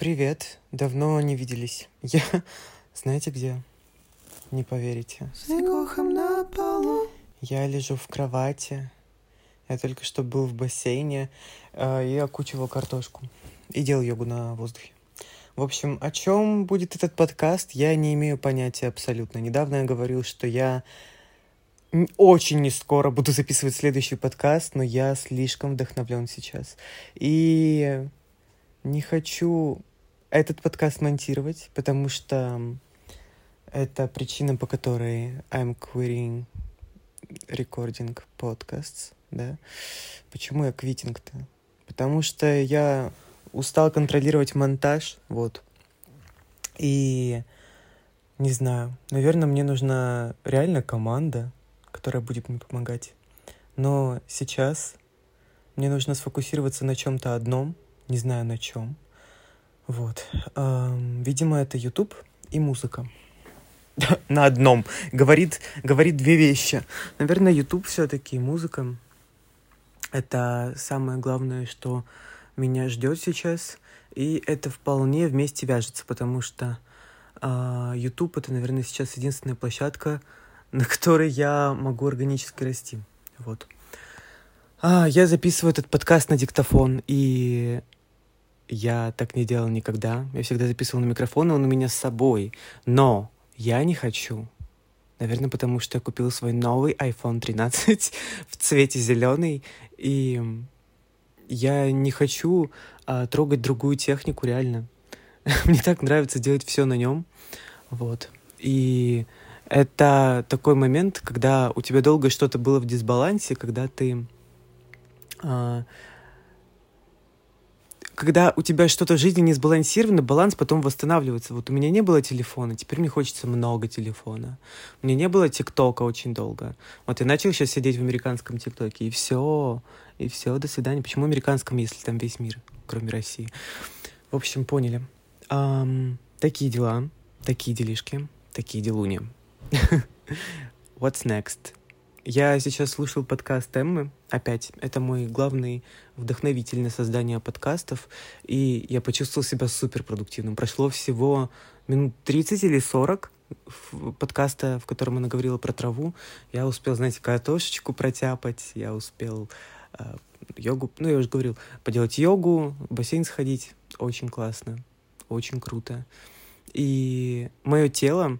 Привет, давно не виделись. Я, знаете где? Не поверите. Снегухом на полу. Я лежу в кровати. Я только что был в бассейне э, и окучивал картошку. И делал йогу на воздухе. В общем, о чем будет этот подкаст, я не имею понятия абсолютно. Недавно я говорил, что я очень не скоро буду записывать следующий подкаст, но я слишком вдохновлен сейчас. И не хочу этот подкаст монтировать, потому что это причина, по которой I'm quitting recording podcasts, да. Почему я квитинг-то? Потому что я устал контролировать монтаж, вот. И не знаю, наверное, мне нужна реально команда, которая будет мне помогать. Но сейчас мне нужно сфокусироваться на чем-то одном, не знаю на чем. Вот. Видимо, это YouTube и музыка. на одном. Говорит, говорит две вещи. Наверное, YouTube все-таки музыка. Это самое главное, что меня ждет сейчас. И это вполне вместе вяжется, потому что э, YouTube это, наверное, сейчас единственная площадка, на которой я могу органически расти. Вот. А, я записываю этот подкаст на диктофон, и я так не делал никогда. Я всегда записывал на микрофон, и он у меня с собой. Но я не хочу. Наверное, потому что я купил свой новый iPhone 13 в цвете зеленый, и я не хочу а, трогать другую технику, реально. Мне так нравится делать все на нем. Вот. И это такой момент, когда у тебя долго что-то было в дисбалансе, когда ты а, когда у тебя что-то в жизни не сбалансировано, баланс потом восстанавливается. Вот у меня не было телефона, теперь мне хочется много телефона. У меня не было ТикТока очень долго. Вот я начал сейчас сидеть в американском ТикТоке, и все, и все, до свидания. Почему американском, если там весь мир, кроме России? В общем, поняли. Um, такие дела, такие делишки, такие делуни. What's next? Я сейчас слушал подкаст Эммы, опять, это мой главный вдохновитель на создание подкастов, и я почувствовал себя суперпродуктивным. Прошло всего минут 30 или 40 подкаста, в котором она говорила про траву. Я успел, знаете, картошечку протяпать, я успел э, йогу, ну, я уже говорил, поделать йогу, в бассейн сходить. Очень классно, очень круто. И мое тело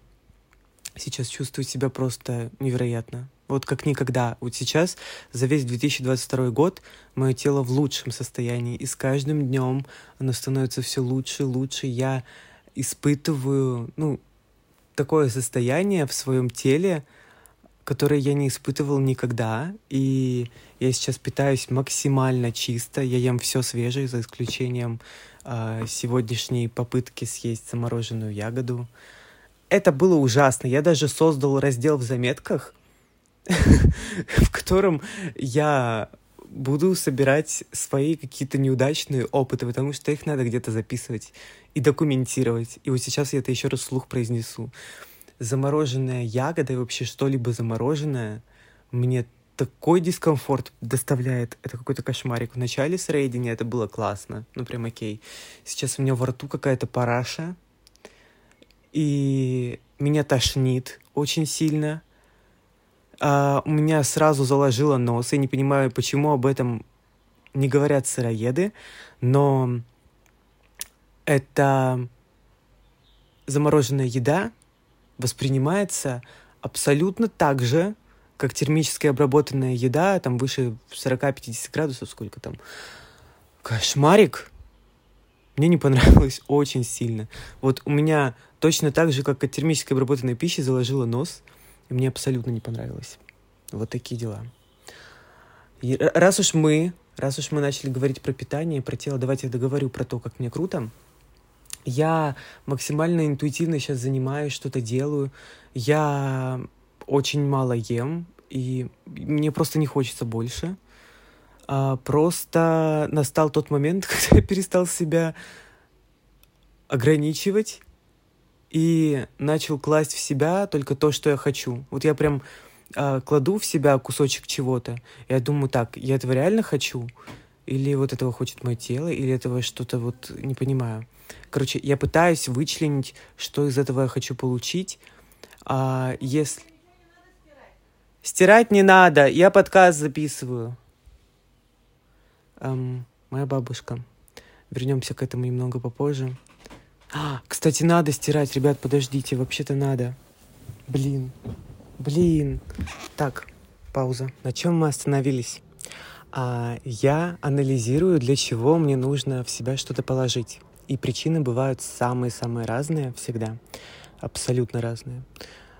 сейчас чувствует себя просто невероятно вот как никогда. Вот сейчас, за весь 2022 год, мое тело в лучшем состоянии, и с каждым днем оно становится все лучше и лучше. Я испытываю, ну, такое состояние в своем теле, которое я не испытывал никогда, и я сейчас питаюсь максимально чисто, я ем все свежее, за исключением э, сегодняшней попытки съесть замороженную ягоду. Это было ужасно. Я даже создал раздел в заметках, в котором я буду собирать свои какие-то неудачные опыты, потому что их надо где-то записывать и документировать. И вот сейчас я это еще раз вслух произнесу. Замороженная ягода и вообще что-либо замороженное мне такой дискомфорт доставляет. Это какой-то кошмарик. В начале с рейдинга это было классно. Ну, прям окей. Сейчас у меня во рту какая-то параша. И меня тошнит очень сильно а, у меня сразу заложило нос. Я не понимаю, почему об этом не говорят сыроеды, но это замороженная еда воспринимается абсолютно так же, как термически обработанная еда, там выше 40-50 градусов, сколько там. Кошмарик! Мне не понравилось очень сильно. Вот у меня точно так же, как от термически обработанной пищи, заложило нос – и мне абсолютно не понравилось. Вот такие дела. И раз уж мы, раз уж мы начали говорить про питание, про тело, давайте я договорю про то, как мне круто. Я максимально интуитивно сейчас занимаюсь, что-то делаю. Я очень мало ем, и мне просто не хочется больше. А, просто настал тот момент, когда я перестал себя ограничивать и начал класть в себя только то, что я хочу. Вот я прям э, кладу в себя кусочек чего-то, я думаю, так, я этого реально хочу? Или вот этого хочет мое тело, или этого что-то вот не понимаю. Короче, я пытаюсь вычленить, что из этого я хочу получить. А если... Стирать не надо, я подкаст записываю. Эм, моя бабушка. Вернемся к этому немного попозже. А, кстати, надо стирать, ребят, подождите, вообще-то надо. Блин, блин. Так, пауза. На чем мы остановились? А, я анализирую, для чего мне нужно в себя что-то положить. И причины бывают самые-самые разные всегда. Абсолютно разные.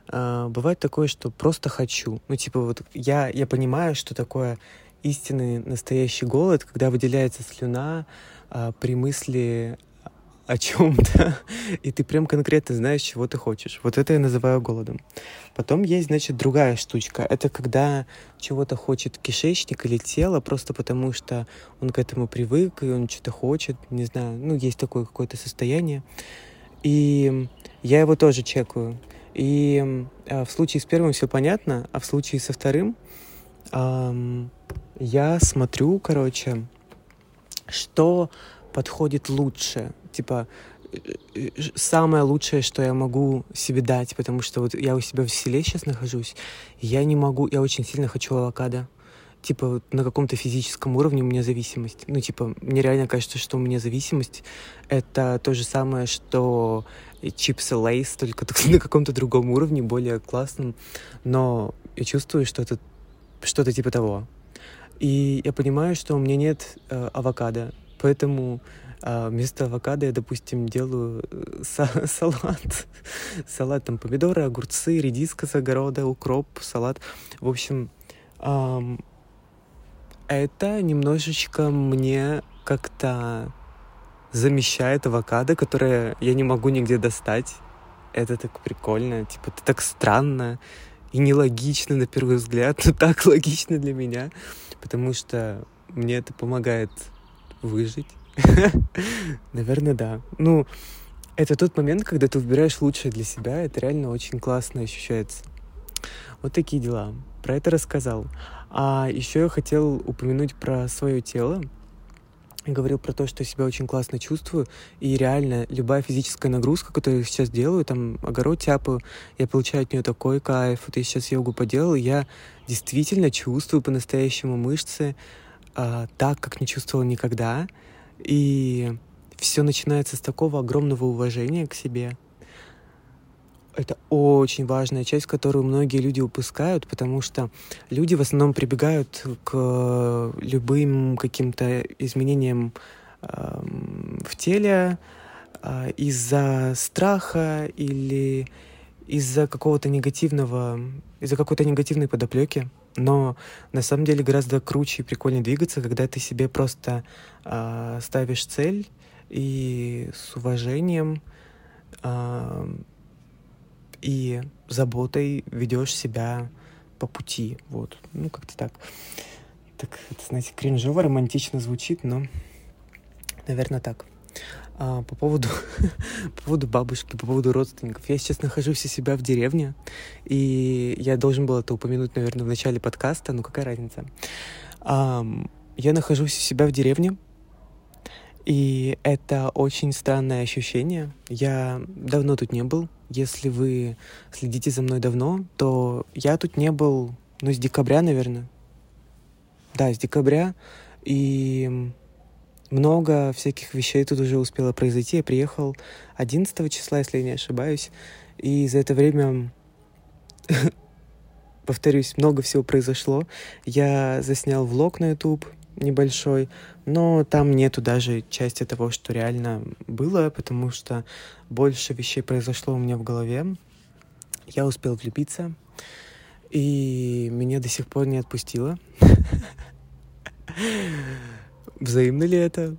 А, бывает такое, что просто хочу. Ну, типа, вот я, я понимаю, что такое истинный настоящий голод, когда выделяется слюна а, при мысли о чем-то, и ты прям конкретно знаешь, чего ты хочешь. Вот это я называю голодом. Потом есть, значит, другая штучка. Это когда чего-то хочет кишечник или тело, просто потому что он к этому привык, и он что-то хочет, не знаю, ну, есть такое какое-то состояние. И я его тоже чекаю. И а, в случае с первым все понятно, а в случае со вторым эм, я смотрю, короче, что подходит лучше. Типа, э, э, самое лучшее, что я могу себе дать, потому что вот я у себя в селе сейчас нахожусь, я не могу, я очень сильно хочу авокадо. Типа, вот на каком-то физическом уровне у меня зависимость. Ну, типа, мне реально кажется, что у меня зависимость — это то же самое, что чипсы Лейс, только на каком-то другом уровне, более классном. Но я чувствую, что это что-то типа того. И я понимаю, что у меня нет э, авокадо, поэтому э, вместо авокадо я, допустим, делаю э, са- салат. салат там помидоры, огурцы, редиска с огорода, укроп, салат. В общем, э, это немножечко мне как-то замещает авокадо, которое я не могу нигде достать. Это так прикольно, типа, это так странно и нелогично на первый взгляд, но так логично для меня потому что мне это помогает выжить. Наверное, да. Ну, это тот момент, когда ты выбираешь лучшее для себя, это реально очень классно ощущается. Вот такие дела. Про это рассказал. А еще я хотел упомянуть про свое тело. Говорил про то, что себя очень классно чувствую, и реально любая физическая нагрузка, которую я сейчас делаю, там огород тяпаю, я получаю от нее такой кайф. Вот я сейчас йогу поделал, я действительно чувствую по-настоящему мышцы а, так, как не чувствовал никогда. И все начинается с такого огромного уважения к себе, это очень важная часть, которую многие люди упускают, потому что люди в основном прибегают к любым каким-то изменениям э, в теле э, из-за страха или из-за какого-то негативного, из-за какой-то негативной подоплеки. Но на самом деле гораздо круче и прикольнее двигаться, когда ты себе просто э, ставишь цель и с уважением э, и заботой ведешь себя по пути. Вот. Ну, как-то так. Так, это, знаете, кринжово, романтично звучит, но, наверное, так. А, по поводу, по поводу бабушки, по поводу родственников. Я сейчас нахожусь у себя в деревне, и я должен был это упомянуть, наверное, в начале подкаста, ну какая разница. А, я нахожусь у себя в деревне, и это очень странное ощущение. Я давно тут не был. Если вы следите за мной давно, то я тут не был, ну, с декабря, наверное. Да, с декабря. И много всяких вещей тут уже успело произойти. Я приехал 11 числа, если я не ошибаюсь. И за это время, повторюсь, много всего произошло. Я заснял влог на YouTube, небольшой, но там нету даже части того, что реально было, потому что больше вещей произошло у меня в голове. Я успел влюбиться, и меня до сих пор не отпустило. Взаимно ли это?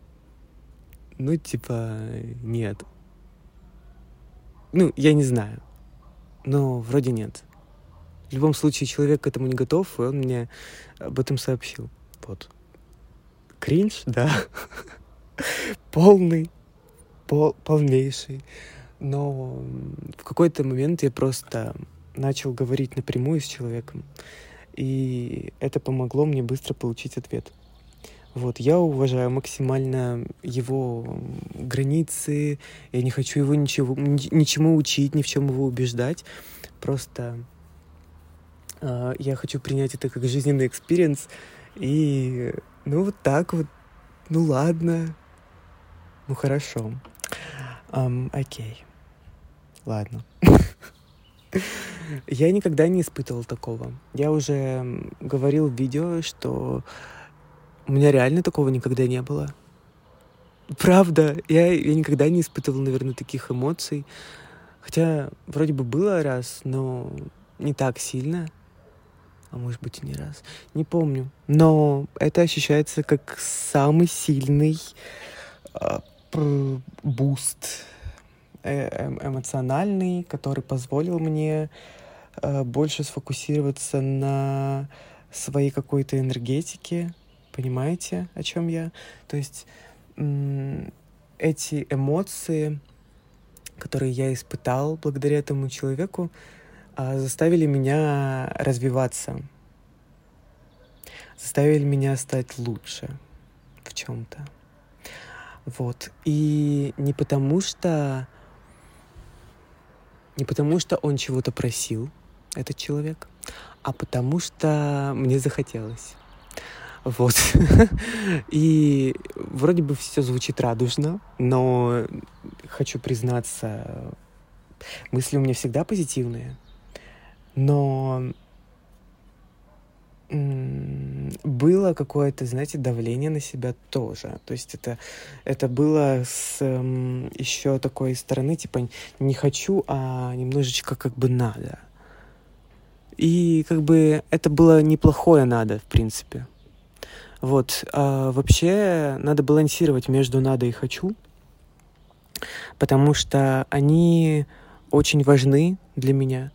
Ну, типа, нет. Ну, я не знаю. Но вроде нет. В любом случае, человек к этому не готов, и он мне об этом сообщил. Вот кринж, да, полный, пол, полнейший. Но в какой-то момент я просто начал говорить напрямую с человеком, и это помогло мне быстро получить ответ. Вот, я уважаю максимально его границы, я не хочу его ничего, ничему учить, ни в чем его убеждать. Просто э, я хочу принять это как жизненный experience. И, ну, вот так вот, ну, ладно, ну, хорошо. Um, окей, ладно. Я никогда не испытывал такого. Я уже говорил в видео, что у меня реально такого никогда не было. Правда, я, я никогда не испытывал, наверное, таких эмоций. Хотя вроде бы было раз, но не так сильно. А может быть и не раз. Не помню. Но это ощущается как самый сильный э, boost э э эмоциональный, который позволил мне э, больше сфокусироваться на своей какой-то энергетике, Понимаете, о чем я? То есть эти эмоции, которые я испытал благодаря этому человеку, а, заставили меня развиваться, заставили меня стать лучше в чем-то. Вот. И не потому что не потому что он чего-то просил, этот человек, а потому что мне захотелось. Вот. И вроде бы все звучит радужно, но хочу признаться, мысли у меня всегда позитивные. Но было какое-то, знаете, давление на себя тоже. То есть это, это было с эм, еще такой стороны, типа, не хочу, а немножечко как бы надо. И как бы это было неплохое надо, в принципе. Вот. А вообще надо балансировать между надо и хочу, потому что они очень важны для меня.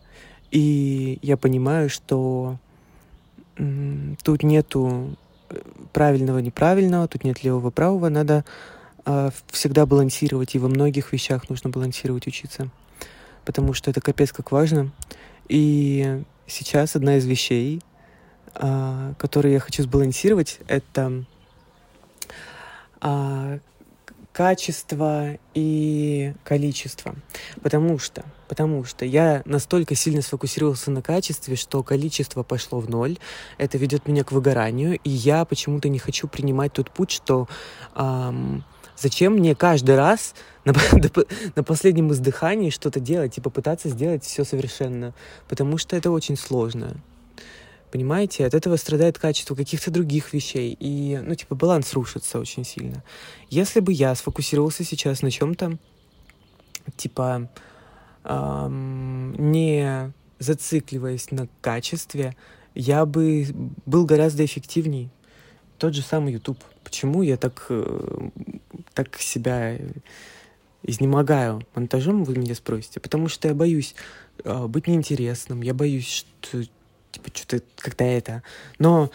И я понимаю, что тут нету э, правильного, неправильного, тут нет левого, правого. Надо э, всегда балансировать, и во многих вещах нужно балансировать, учиться, потому что это капец как важно. И сейчас одна из вещей, а, которые я хочу сбалансировать, это а, качество и количество. Потому что, потому что я настолько сильно сфокусировался на качестве, что количество пошло в ноль. Это ведет меня к выгоранию, и я почему-то не хочу принимать тот путь, что эм, зачем мне каждый раз на, на последнем издыхании что-то делать и попытаться сделать все совершенно, потому что это очень сложно. Понимаете, от этого страдает качество каких-то других вещей. И, ну, типа, баланс рушится очень сильно. Если бы я сфокусировался сейчас на чем-то, типа, эм, не зацикливаясь на качестве, я бы был гораздо эффективней. Тот же самый YouTube. Почему я так, э, так себя изнемогаю монтажом, вы меня спросите? Потому что я боюсь э, быть неинтересным, я боюсь, что типа, что-то как-то это. Но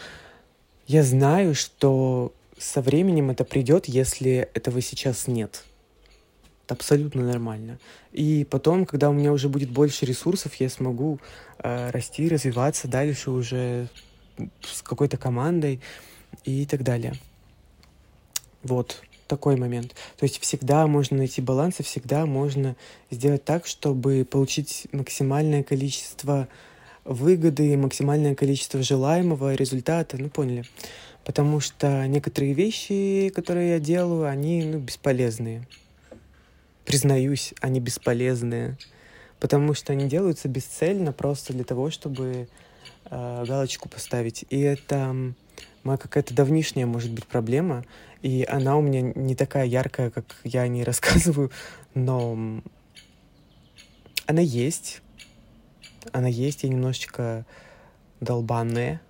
я знаю, что со временем это придет, если этого сейчас нет. Это абсолютно нормально. И потом, когда у меня уже будет больше ресурсов, я смогу э, расти, развиваться дальше уже с какой-то командой и так далее. Вот такой момент. То есть всегда можно найти баланс, и всегда можно сделать так, чтобы получить максимальное количество выгоды, максимальное количество желаемого результата, ну, поняли. Потому что некоторые вещи, которые я делаю, они, ну, бесполезные. Признаюсь, они бесполезные. Потому что они делаются бесцельно, просто для того, чтобы э, галочку поставить. И это моя какая-то давнишняя, может быть, проблема. И она у меня не такая яркая, как я о ней рассказываю, но она есть она есть, я немножечко долбанная.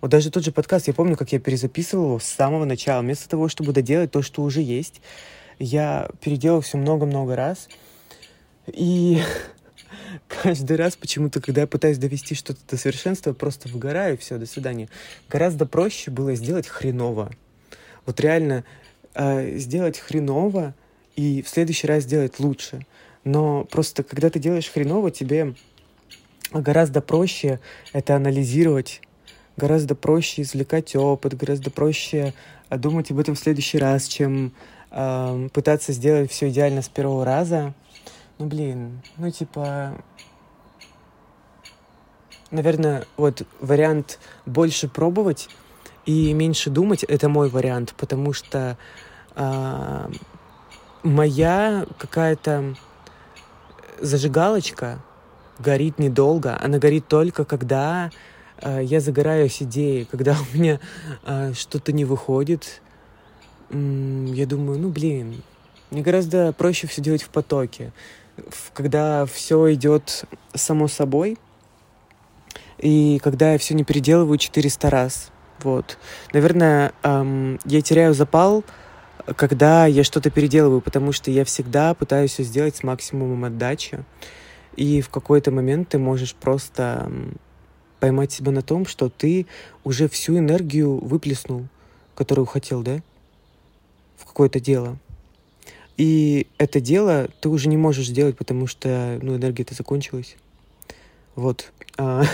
Вот даже тот же подкаст, я помню, как я перезаписывал его с самого начала. Вместо того, чтобы доделать то, что уже есть, я переделал все много-много раз. И каждый раз почему-то, когда я пытаюсь довести что-то до совершенства, я просто выгораю, и все, до свидания. Гораздо проще было сделать хреново. Вот реально э, сделать хреново и в следующий раз сделать лучше. Но просто, когда ты делаешь хреново, тебе гораздо проще это анализировать гораздо проще извлекать опыт, гораздо проще думать об этом в следующий раз, чем э, пытаться сделать все идеально с первого раза. Ну, блин, ну, типа, наверное, вот вариант больше пробовать и меньше думать, это мой вариант, потому что э, моя какая-то зажигалочка горит недолго, она горит только когда э, я загораюсь идеей, когда у меня э, что-то не выходит, я думаю, ну блин, мне гораздо проще все делать в потоке, когда все идет само собой, и когда я все не переделываю 400 раз. Вот. Наверное, эм, я теряю запал, когда я что-то переделываю, потому что я всегда пытаюсь все сделать с максимумом отдачи. И в какой-то момент ты можешь просто поймать себя на том, что ты уже всю энергию выплеснул, которую хотел, да? в какое-то дело. И это дело ты уже не можешь сделать, потому что ну, энергия-то закончилась. Вот. А,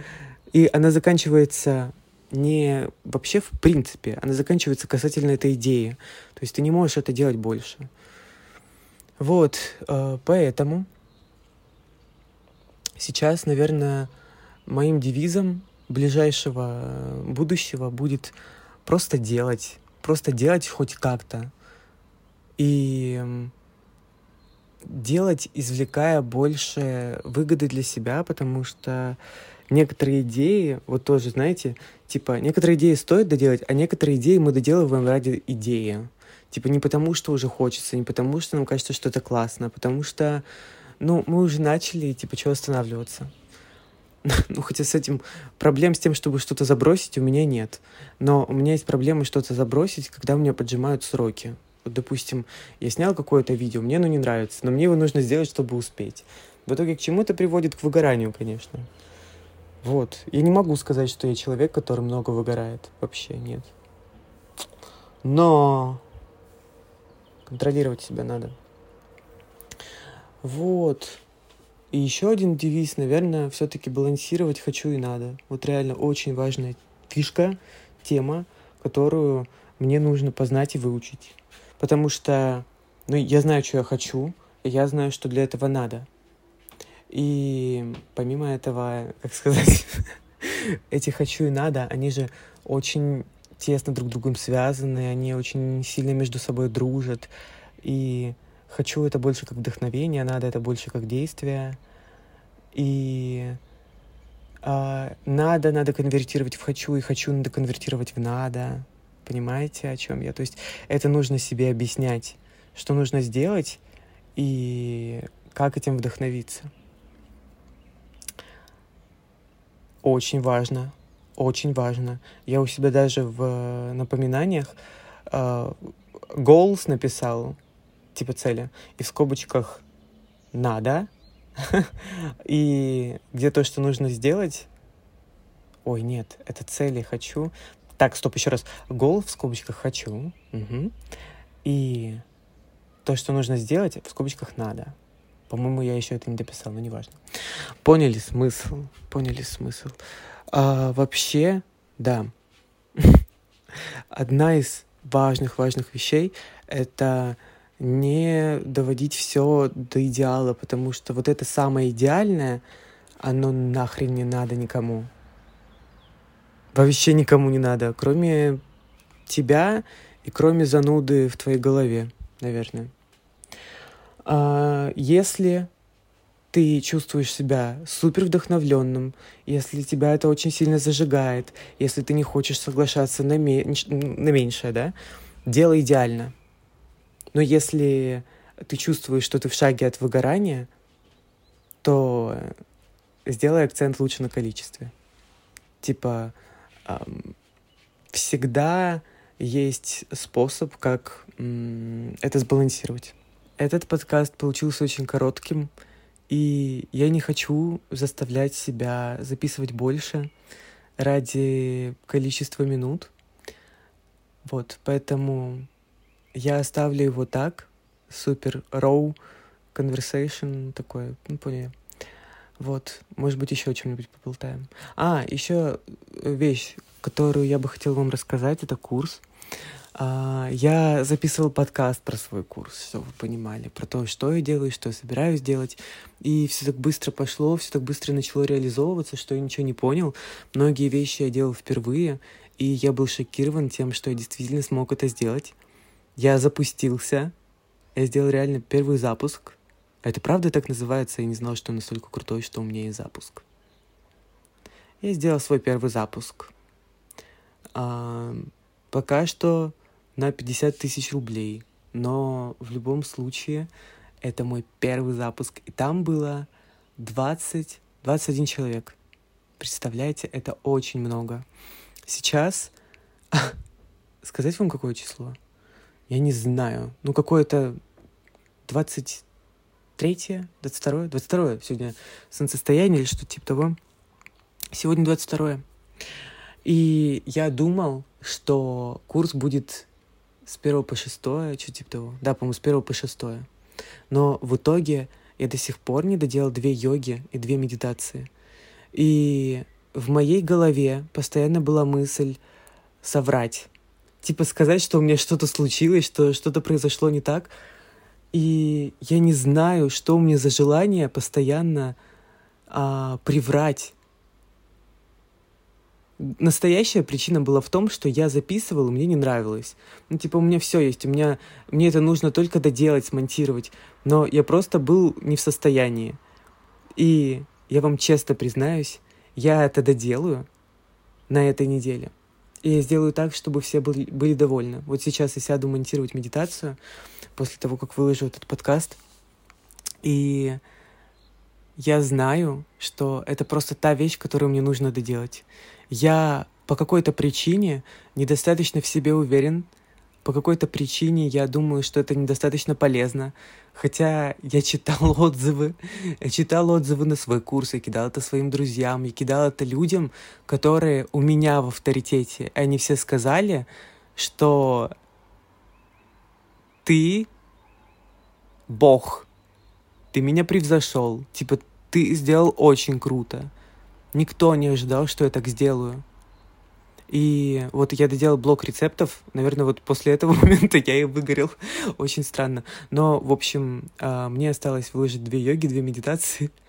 и она заканчивается не вообще в принципе, она заканчивается касательно этой идеи. То есть ты не можешь это делать больше. Вот, а, поэтому сейчас, наверное, моим девизом ближайшего будущего будет просто делать просто делать хоть как-то. И делать, извлекая больше выгоды для себя, потому что некоторые идеи, вот тоже, знаете, типа, некоторые идеи стоит доделать, а некоторые идеи мы доделываем ради идеи. Типа не потому, что уже хочется, не потому, что нам кажется, что это классно, а потому что, ну, мы уже начали, типа, чего останавливаться. ну, хотя с этим проблем с тем, чтобы что-то забросить, у меня нет. Но у меня есть проблемы что-то забросить, когда у меня поджимают сроки. Вот, допустим, я снял какое-то видео, мне оно не нравится, но мне его нужно сделать, чтобы успеть. В итоге к чему это приводит? К выгоранию, конечно. Вот. Я не могу сказать, что я человек, который много выгорает. Вообще нет. Но контролировать себя надо. Вот. И еще один девиз, наверное, все-таки балансировать хочу и надо. Вот реально очень важная фишка, тема, которую мне нужно познать и выучить. Потому что, ну, я знаю, что я хочу, и я знаю, что для этого надо. И помимо этого, как сказать, эти хочу и надо, они же очень тесно друг с другом связаны, они очень сильно между собой дружат. И Хочу это больше как вдохновение, надо это больше как действие. И а, надо, надо конвертировать в хочу, и хочу надо конвертировать в надо. Понимаете, о чем я? То есть это нужно себе объяснять, что нужно сделать и как этим вдохновиться. Очень важно, очень важно. Я у себя даже в напоминаниях э, goals написал, типа цели. И в скобочках надо. И где то, что нужно сделать. Ой, нет, это цели хочу. Так, стоп, еще раз. Гол в скобочках хочу. Угу. И то, что нужно сделать, в скобочках надо. По-моему, я еще это не дописал, но неважно. Поняли смысл? Поняли смысл? А, вообще, да. Одна из важных-важных вещей — это не доводить все до идеала, потому что вот это самое идеальное, оно нахрен не надо никому. Вообще никому не надо, кроме тебя и кроме зануды в твоей голове, наверное. А если ты чувствуешь себя супер вдохновленным, если тебя это очень сильно зажигает, если ты не хочешь соглашаться на, меньш... на меньшее, да, делай идеально. Но если ты чувствуешь, что ты в шаге от выгорания, то сделай акцент лучше на количестве. Типа, эм, всегда есть способ, как эм, это сбалансировать. Этот подкаст получился очень коротким, и я не хочу заставлять себя записывать больше ради количества минут. Вот, поэтому я оставлю его так, супер роу conversation такой, ну, поняли. Вот, может быть, еще о чем-нибудь поболтаем. А, еще вещь, которую я бы хотел вам рассказать, это курс. А, я записывал подкаст про свой курс, чтобы вы понимали, про то, что я делаю, что я собираюсь делать. И все так быстро пошло, все так быстро начало реализовываться, что я ничего не понял. Многие вещи я делал впервые, и я был шокирован тем, что я действительно смог это сделать. Я запустился, я сделал реально первый запуск. Это правда так называется? Я не знал, что он настолько крутой, что у меня есть запуск. Я сделал свой первый запуск. А, пока что на 50 тысяч рублей. Но в любом случае это мой первый запуск. И там было 20, 21 человек. Представляете, это очень много. Сейчас сказать вам какое число? Я не знаю. Ну, какое-то 23 22 22 сегодня солнцестояние или что-то типа того. Сегодня 22 И я думал, что курс будет с 1 по 6, что типа того. Да, по-моему, с 1 по 6. Но в итоге я до сих пор не доделал две йоги и две медитации. И в моей голове постоянно была мысль соврать. Типа сказать, что у меня что-то случилось, что что-то произошло не так. И я не знаю, что у меня за желание постоянно а, приврать настоящая причина была в том, что я записывал, и мне не нравилось. Ну, типа, у меня все есть, у меня, мне это нужно только доделать, смонтировать. Но я просто был не в состоянии. И я вам честно признаюсь, я это доделаю на этой неделе. И я сделаю так, чтобы все были, были довольны. Вот сейчас я сяду монтировать медитацию после того, как выложу этот подкаст. И я знаю, что это просто та вещь, которую мне нужно доделать. Я по какой-то причине недостаточно в себе уверен, по какой-то причине я думаю, что это недостаточно полезно. Хотя я читал отзывы, я читал отзывы на свой курс, я кидал это своим друзьям, я кидал это людям, которые у меня в авторитете. Они все сказали, что ты Бог, ты меня превзошел, типа ты сделал очень круто. Никто не ожидал, что я так сделаю. И вот я доделал блок рецептов. Наверное, вот после этого момента я и выгорел. Очень странно. Но, в общем, а, мне осталось выложить две йоги, две медитации.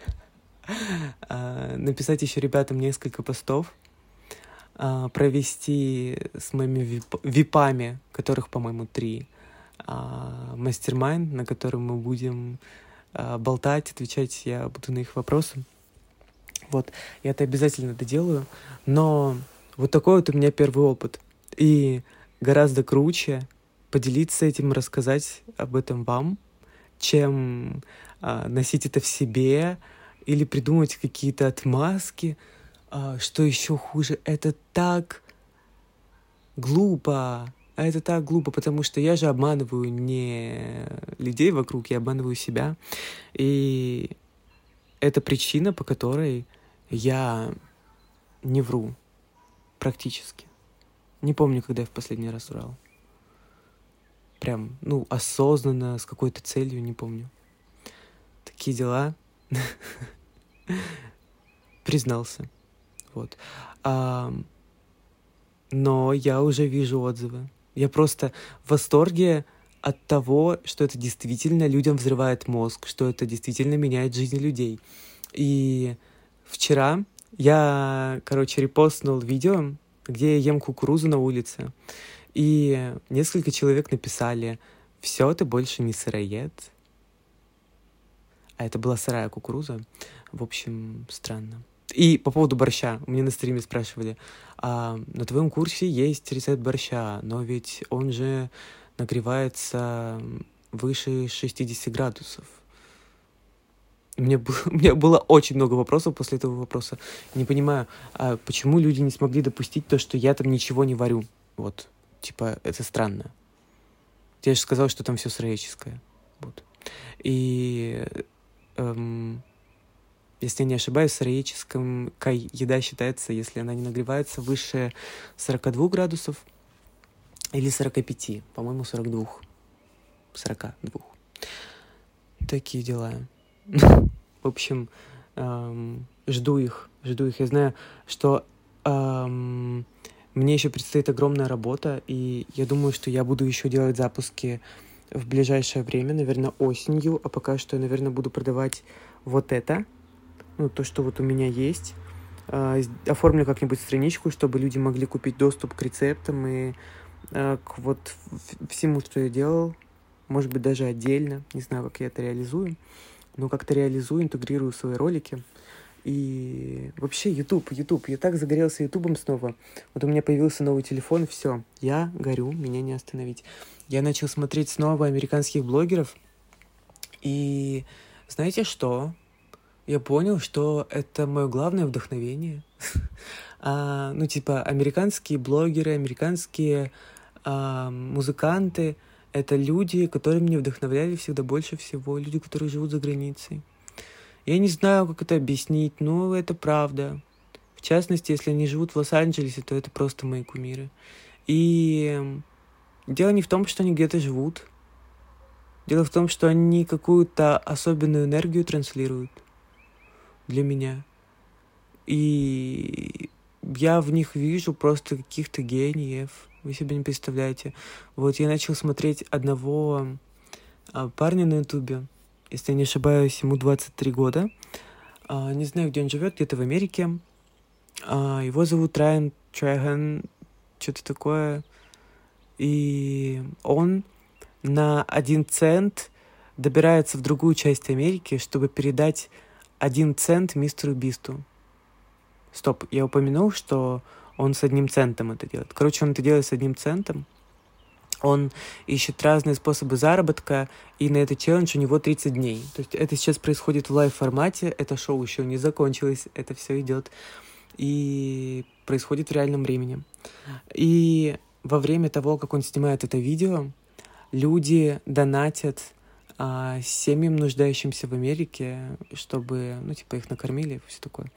А, написать еще ребятам несколько постов. А, провести с моими випами, которых, по-моему, три. Мастер-майн, на котором мы будем болтать, отвечать я буду на их вопросы. Вот, я это обязательно доделаю. Но вот такой вот у меня первый опыт. И гораздо круче поделиться этим, рассказать об этом вам, чем а, носить это в себе или придумать какие-то отмазки. А, что еще хуже, это так глупо. А это так глупо, потому что я же обманываю не людей вокруг, я обманываю себя. И это причина, по которой я не вру. Практически. Не помню, когда я в последний раз врал. Прям, ну, осознанно, с какой-то целью, не помню. Такие дела. Признался. Вот. А, но я уже вижу отзывы. Я просто в восторге от того, что это действительно людям взрывает мозг, что это действительно меняет жизнь людей. И вчера я, короче, репостнул видео, где я ем кукурузу на улице. И несколько человек написали, все, ты больше не сыроед. А это была сырая кукуруза. В общем, странно. И по поводу борща. Мне на стриме спрашивали, а на твоем курсе есть рецепт борща, но ведь он же нагревается выше 60 градусов. Мне было, у меня было очень много вопросов после этого вопроса. Не понимаю, а почему люди не смогли допустить то, что я там ничего не варю. Вот, типа, это странно. Я же сказал, что там все сыроедческое. Вот. И, эм, если я не ошибаюсь, сыроедческая еда считается, если она не нагревается выше 42 градусов или 45, по-моему, 42. 42. Такие дела. В общем, эм, жду их, жду их. Я знаю, что эм, мне еще предстоит огромная работа, и я думаю, что я буду еще делать запуски в ближайшее время, наверное, осенью, а пока что я, наверное, буду продавать вот это, ну, то, что вот у меня есть. Э, оформлю как-нибудь страничку, чтобы люди могли купить доступ к рецептам и э, к вот всему, что я делал, может быть, даже отдельно, не знаю, как я это реализую, но как-то реализую, интегрирую свои ролики. И вообще YouTube, YouTube, я так загорелся Ютубом снова. Вот у меня появился новый телефон, все, я горю, меня не остановить. Я начал смотреть снова американских блогеров, и знаете что? Я понял, что это мое главное вдохновение. а, ну, типа, американские блогеры, американские а, музыканты — это люди, которые меня вдохновляли всегда больше всего, люди, которые живут за границей. Я не знаю, как это объяснить, но это правда. В частности, если они живут в Лос-Анджелесе, то это просто мои кумиры. И дело не в том, что они где-то живут. Дело в том, что они какую-то особенную энергию транслируют для меня. И я в них вижу просто каких-то гениев. Вы себе не представляете. Вот я начал смотреть одного а, парня на ютубе если я не ошибаюсь, ему 23 года. А, не знаю, где он живет, где-то в Америке. А, его зовут Райан Трэган, что-то такое. И он на один цент добирается в другую часть Америки, чтобы передать один цент мистеру Бисту. Стоп, я упомянул, что он с одним центом это делает. Короче, он это делает с одним центом он ищет разные способы заработка, и на этот челлендж у него 30 дней. То есть это сейчас происходит в лайв-формате, это шоу еще не закончилось, это все идет и происходит в реальном времени. И во время того, как он снимает это видео, люди донатят а, семьям, нуждающимся в Америке, чтобы, ну, типа, их накормили и все такое.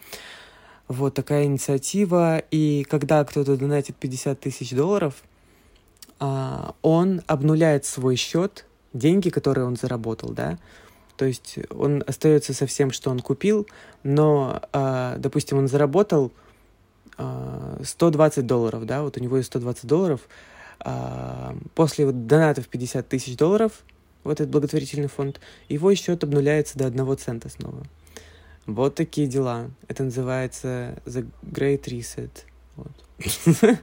Вот такая инициатива. И когда кто-то донатит 50 тысяч долларов – а, он обнуляет свой счет, деньги, которые он заработал, да, то есть он остается со всем, что он купил, но, а, допустим, он заработал 120 а, долларов, да, вот у него есть 120 долларов, после вот донатов 50 тысяч долларов в этот благотворительный фонд, его счет обнуляется до одного цента снова. Вот такие дела. Это называется The Great Reset. Вот.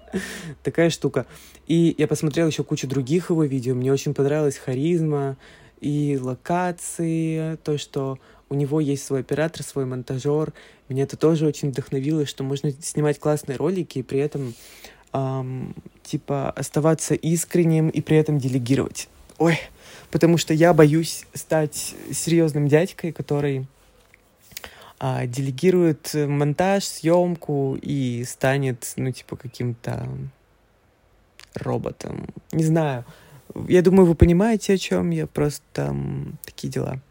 Такая штука. И я посмотрел еще кучу других его видео. Мне очень понравилась харизма и локации, то, что у него есть свой оператор, свой монтажер. Меня это тоже очень вдохновило, что можно снимать классные ролики и при этом эм, типа оставаться искренним и при этом делегировать. Ой, потому что я боюсь стать серьезным дядькой, который а, делегирует монтаж, съемку и станет, ну, типа, каким-то роботом. Не знаю. Я думаю, вы понимаете, о чем я. Просто такие дела.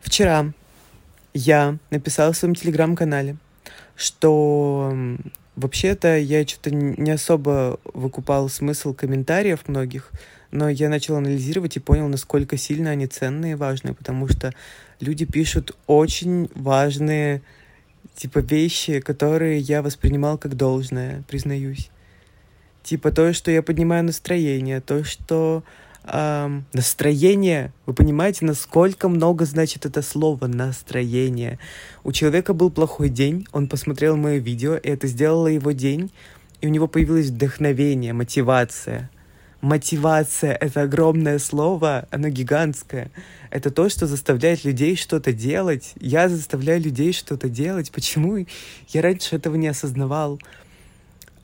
Вчера я написала в своем телеграм-канале, что вообще-то я что-то не особо выкупал смысл комментариев многих, но я начал анализировать и понял, насколько сильно они ценные и важные, потому что люди пишут очень важные типа вещи, которые я воспринимал как должное, признаюсь. Типа то, что я поднимаю настроение, то, что эм, настроение, вы понимаете, насколько много значит это слово настроение. У человека был плохой день, он посмотрел мое видео, и это сделало его день, и у него появилось вдохновение, мотивация. Мотивация — это огромное слово, оно гигантское. Это то, что заставляет людей что-то делать. Я заставляю людей что-то делать. Почему? Я раньше этого не осознавал.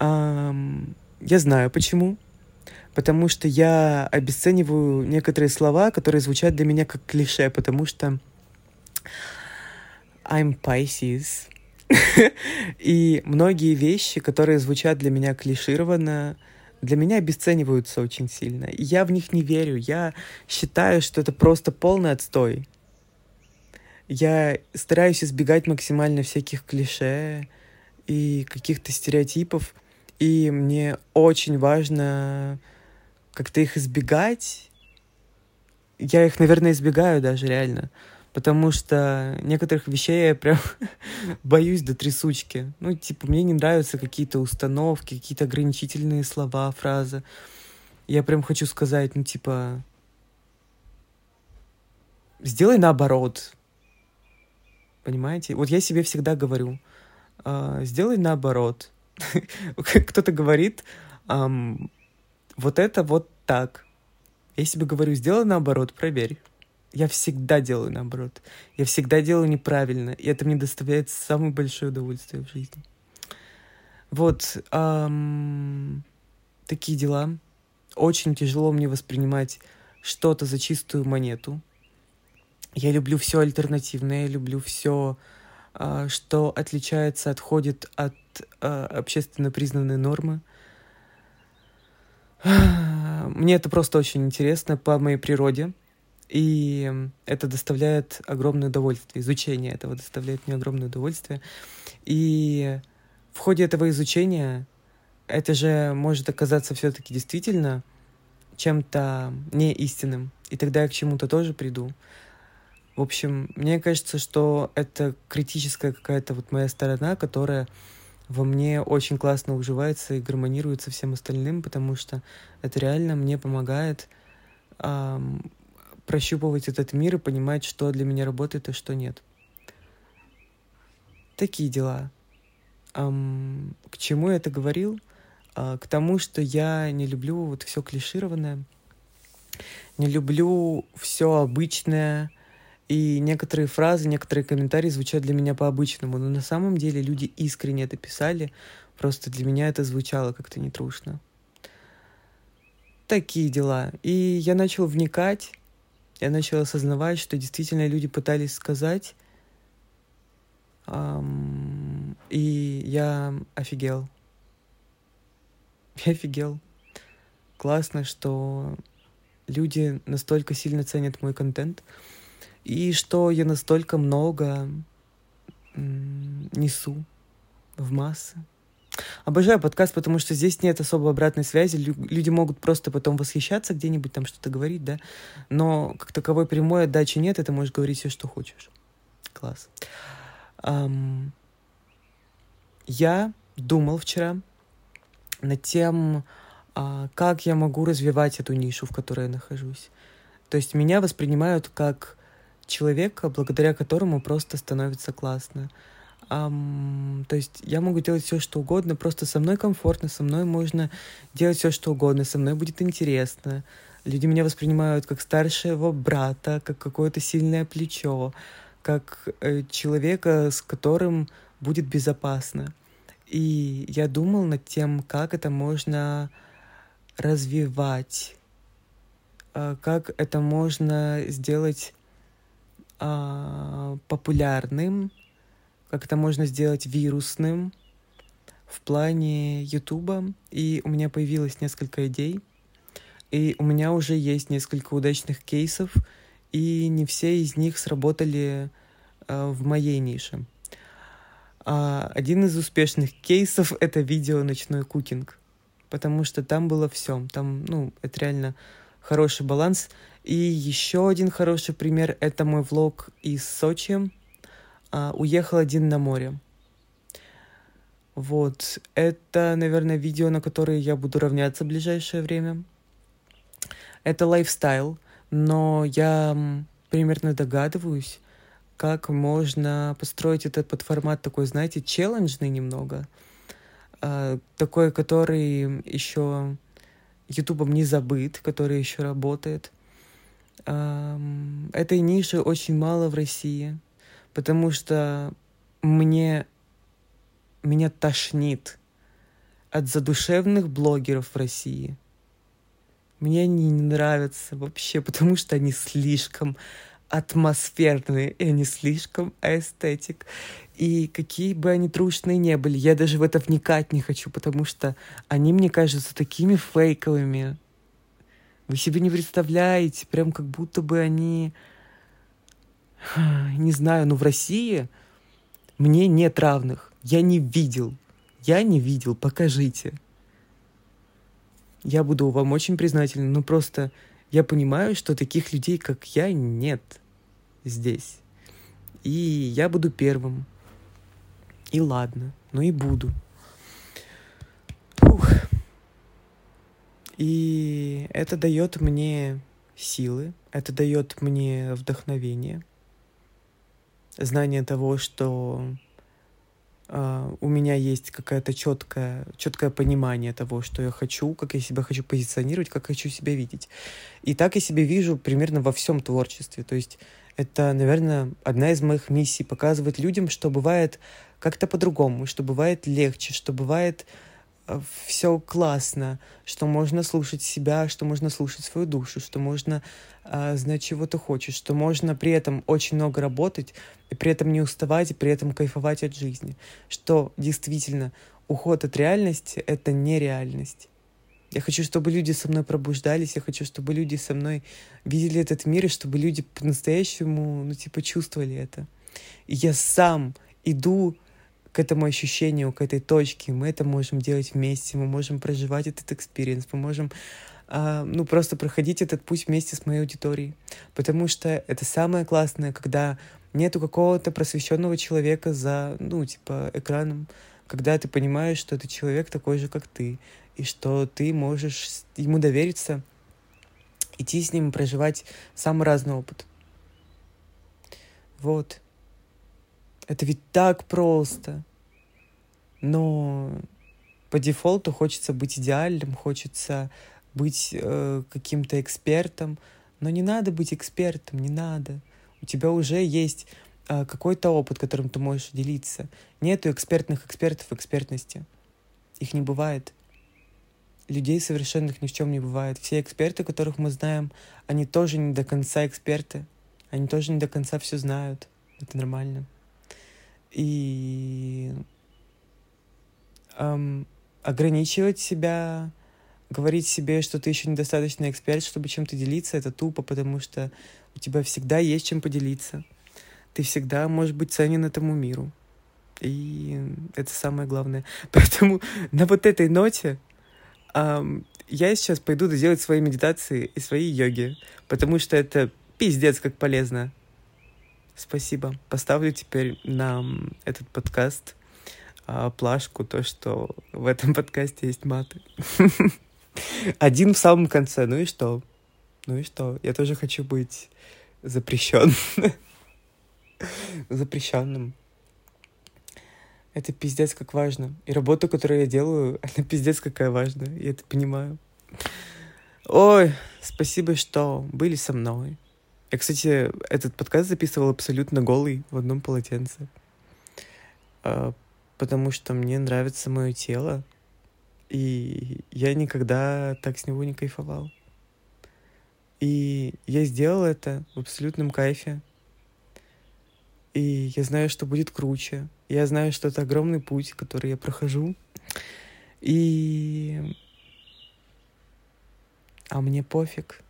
Эм, я знаю почему. Потому что я обесцениваю некоторые слова, которые звучат для меня как клише, потому что I'm Pisces. И многие вещи, которые звучат для меня клишированно, для меня обесцениваются очень сильно. И я в них не верю. Я считаю, что это просто полный отстой. Я стараюсь избегать максимально всяких клише и каких-то стереотипов. И мне очень важно как-то их избегать. Я их, наверное, избегаю даже реально. Потому что некоторых вещей я прям боюсь до трясучки. Ну, типа, мне не нравятся какие-то установки, какие-то ограничительные слова, фразы. Я прям хочу сказать, ну, типа, сделай наоборот. Понимаете? Вот я себе всегда говорю, э, сделай наоборот. Кто-то говорит, вот это вот так. Я себе говорю, сделай наоборот, проверь. Я всегда делаю наоборот. Я всегда делаю неправильно. И это мне доставляет самое большое удовольствие в жизни. Вот эм, такие дела. Очень тяжело мне воспринимать что-то за чистую монету. Я люблю все альтернативное, я люблю все, э, что отличается, отходит от э, общественно признанной нормы. Мне это просто очень интересно по моей природе. И это доставляет огромное удовольствие. Изучение этого доставляет мне огромное удовольствие. И в ходе этого изучения это же может оказаться все-таки действительно чем-то не истинным. И тогда я к чему-то тоже приду. В общем, мне кажется, что это критическая какая-то вот моя сторона, которая во мне очень классно уживается и гармонирует со всем остальным, потому что это реально мне помогает эм, прощупывать этот мир и понимать, что для меня работает и что нет. Такие дела. Эм, к чему я это говорил? Э, к тому, что я не люблю вот все клишированное, не люблю все обычное, и некоторые фразы, некоторые комментарии звучат для меня по-обычному, но на самом деле люди искренне это писали, просто для меня это звучало как-то нетрушно. Такие дела. И я начал вникать, я начал осознавать, что действительно люди пытались сказать, эм, и я офигел. Я офигел. Классно, что люди настолько сильно ценят мой контент, и что я настолько много несу в массы. Обожаю подкаст, потому что здесь нет особо обратной связи. Люди могут просто потом восхищаться где-нибудь, там что-то говорить, да. Но как таковой прямой отдачи нет, и ты можешь говорить все, что хочешь. Класс. Um, я думал вчера над тем, uh, как я могу развивать эту нишу, в которой я нахожусь. То есть меня воспринимают как человека, благодаря которому просто становится классно. Um, то есть я могу делать все, что угодно, просто со мной комфортно, со мной можно делать все, что угодно, со мной будет интересно. Люди меня воспринимают как старшего брата, как какое-то сильное плечо, как э, человека, с которым будет безопасно. И я думал над тем, как это можно развивать, э, как это можно сделать а, популярным, как это можно сделать вирусным в плане Ютуба. И у меня появилось несколько идей. И у меня уже есть несколько удачных кейсов, и не все из них сработали а, в моей нише. А, один из успешных кейсов — это видео «Ночной кукинг», потому что там было все. Там, ну, это реально хороший баланс. И еще один хороший пример — это мой влог из Сочи. А, уехал один на море. Вот, это, наверное, видео, на которое я буду равняться в ближайшее время. Это лайфстайл, но я примерно догадываюсь, как можно построить этот под формат такой, знаете, челленджный немного. А, такой, который еще Ютубом не забыт, который еще работает. Этой ниши очень мало в России, потому что мне меня тошнит от задушевных блогеров в России. Мне они не нравятся вообще, потому что они слишком атмосферные, и они слишком эстетик. И какие бы они трушные не были, я даже в это вникать не хочу, потому что они мне кажутся такими фейковыми. Вы себе не представляете, прям как будто бы они... Не знаю, но в России мне нет равных. Я не видел. Я не видел, покажите. Я буду вам очень признательна, но просто я понимаю, что таких людей, как я, нет здесь. И я буду первым. И ладно, ну и буду. Фух. И это дает мне силы, это дает мне вдохновение, знание того, что Uh, у меня есть какое-то четкое, четкое понимание того, что я хочу, как я себя хочу позиционировать, как хочу себя видеть. И так я себя вижу примерно во всем творчестве. То есть это, наверное, одна из моих миссий показывать людям, что бывает как-то по-другому, что бывает легче, что бывает все классно, что можно слушать себя, что можно слушать свою душу, что можно э, знать, чего ты хочешь, что можно при этом очень много работать, и при этом не уставать, и при этом кайфовать от жизни. Что действительно уход от реальности — это нереальность. Я хочу, чтобы люди со мной пробуждались, я хочу, чтобы люди со мной видели этот мир, и чтобы люди по-настоящему, ну, типа, чувствовали это. И я сам иду к этому ощущению, к этой точке. Мы это можем делать вместе, мы можем проживать этот experience, мы можем э, ну, просто проходить этот путь вместе с моей аудиторией. Потому что это самое классное, когда нету какого-то просвещенного человека за, ну, типа, экраном, когда ты понимаешь, что это человек такой же, как ты, и что ты можешь ему довериться, идти с ним проживать самый разный опыт. Вот. Это ведь так просто. Но по дефолту хочется быть идеальным, хочется быть э, каким-то экспертом. Но не надо быть экспертом, не надо. У тебя уже есть э, какой-то опыт, которым ты можешь делиться. Нету экспертных экспертов экспертности. Их не бывает. Людей совершенных ни в чем не бывает. Все эксперты, которых мы знаем, они тоже не до конца эксперты. Они тоже не до конца все знают. Это нормально и эм, ограничивать себя, говорить себе, что ты еще недостаточно эксперт, чтобы чем-то делиться, это тупо, потому что у тебя всегда есть чем поделиться. Ты всегда можешь быть ценен этому миру. И это самое главное. Поэтому на вот этой ноте эм, я сейчас пойду доделать свои медитации и свои йоги, потому что это пиздец как полезно. Спасибо. Поставлю теперь на этот подкаст а, плашку, то, что в этом подкасте есть маты. Один в самом конце. Ну и что? Ну и что? Я тоже хочу быть запрещен. Запрещенным. Это пиздец как важно. И работа, которую я делаю, она пиздец какая важная. Я это понимаю. Ой, спасибо, что были со мной. Я, кстати, этот подкаст записывал абсолютно голый в одном полотенце. А, потому что мне нравится мое тело, и я никогда так с него не кайфовал. И я сделал это в абсолютном кайфе. И я знаю, что будет круче. Я знаю, что это огромный путь, который я прохожу. И... А мне пофиг,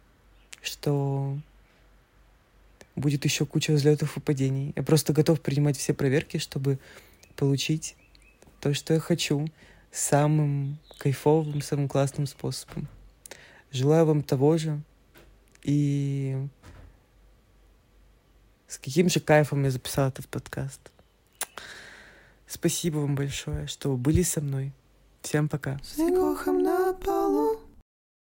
что будет еще куча взлетов и падений. Я просто готов принимать все проверки, чтобы получить то, что я хочу, самым кайфовым, самым классным способом. Желаю вам того же. И с каким же кайфом я записал этот подкаст. Спасибо вам большое, что были со мной. Всем пока. С на полу.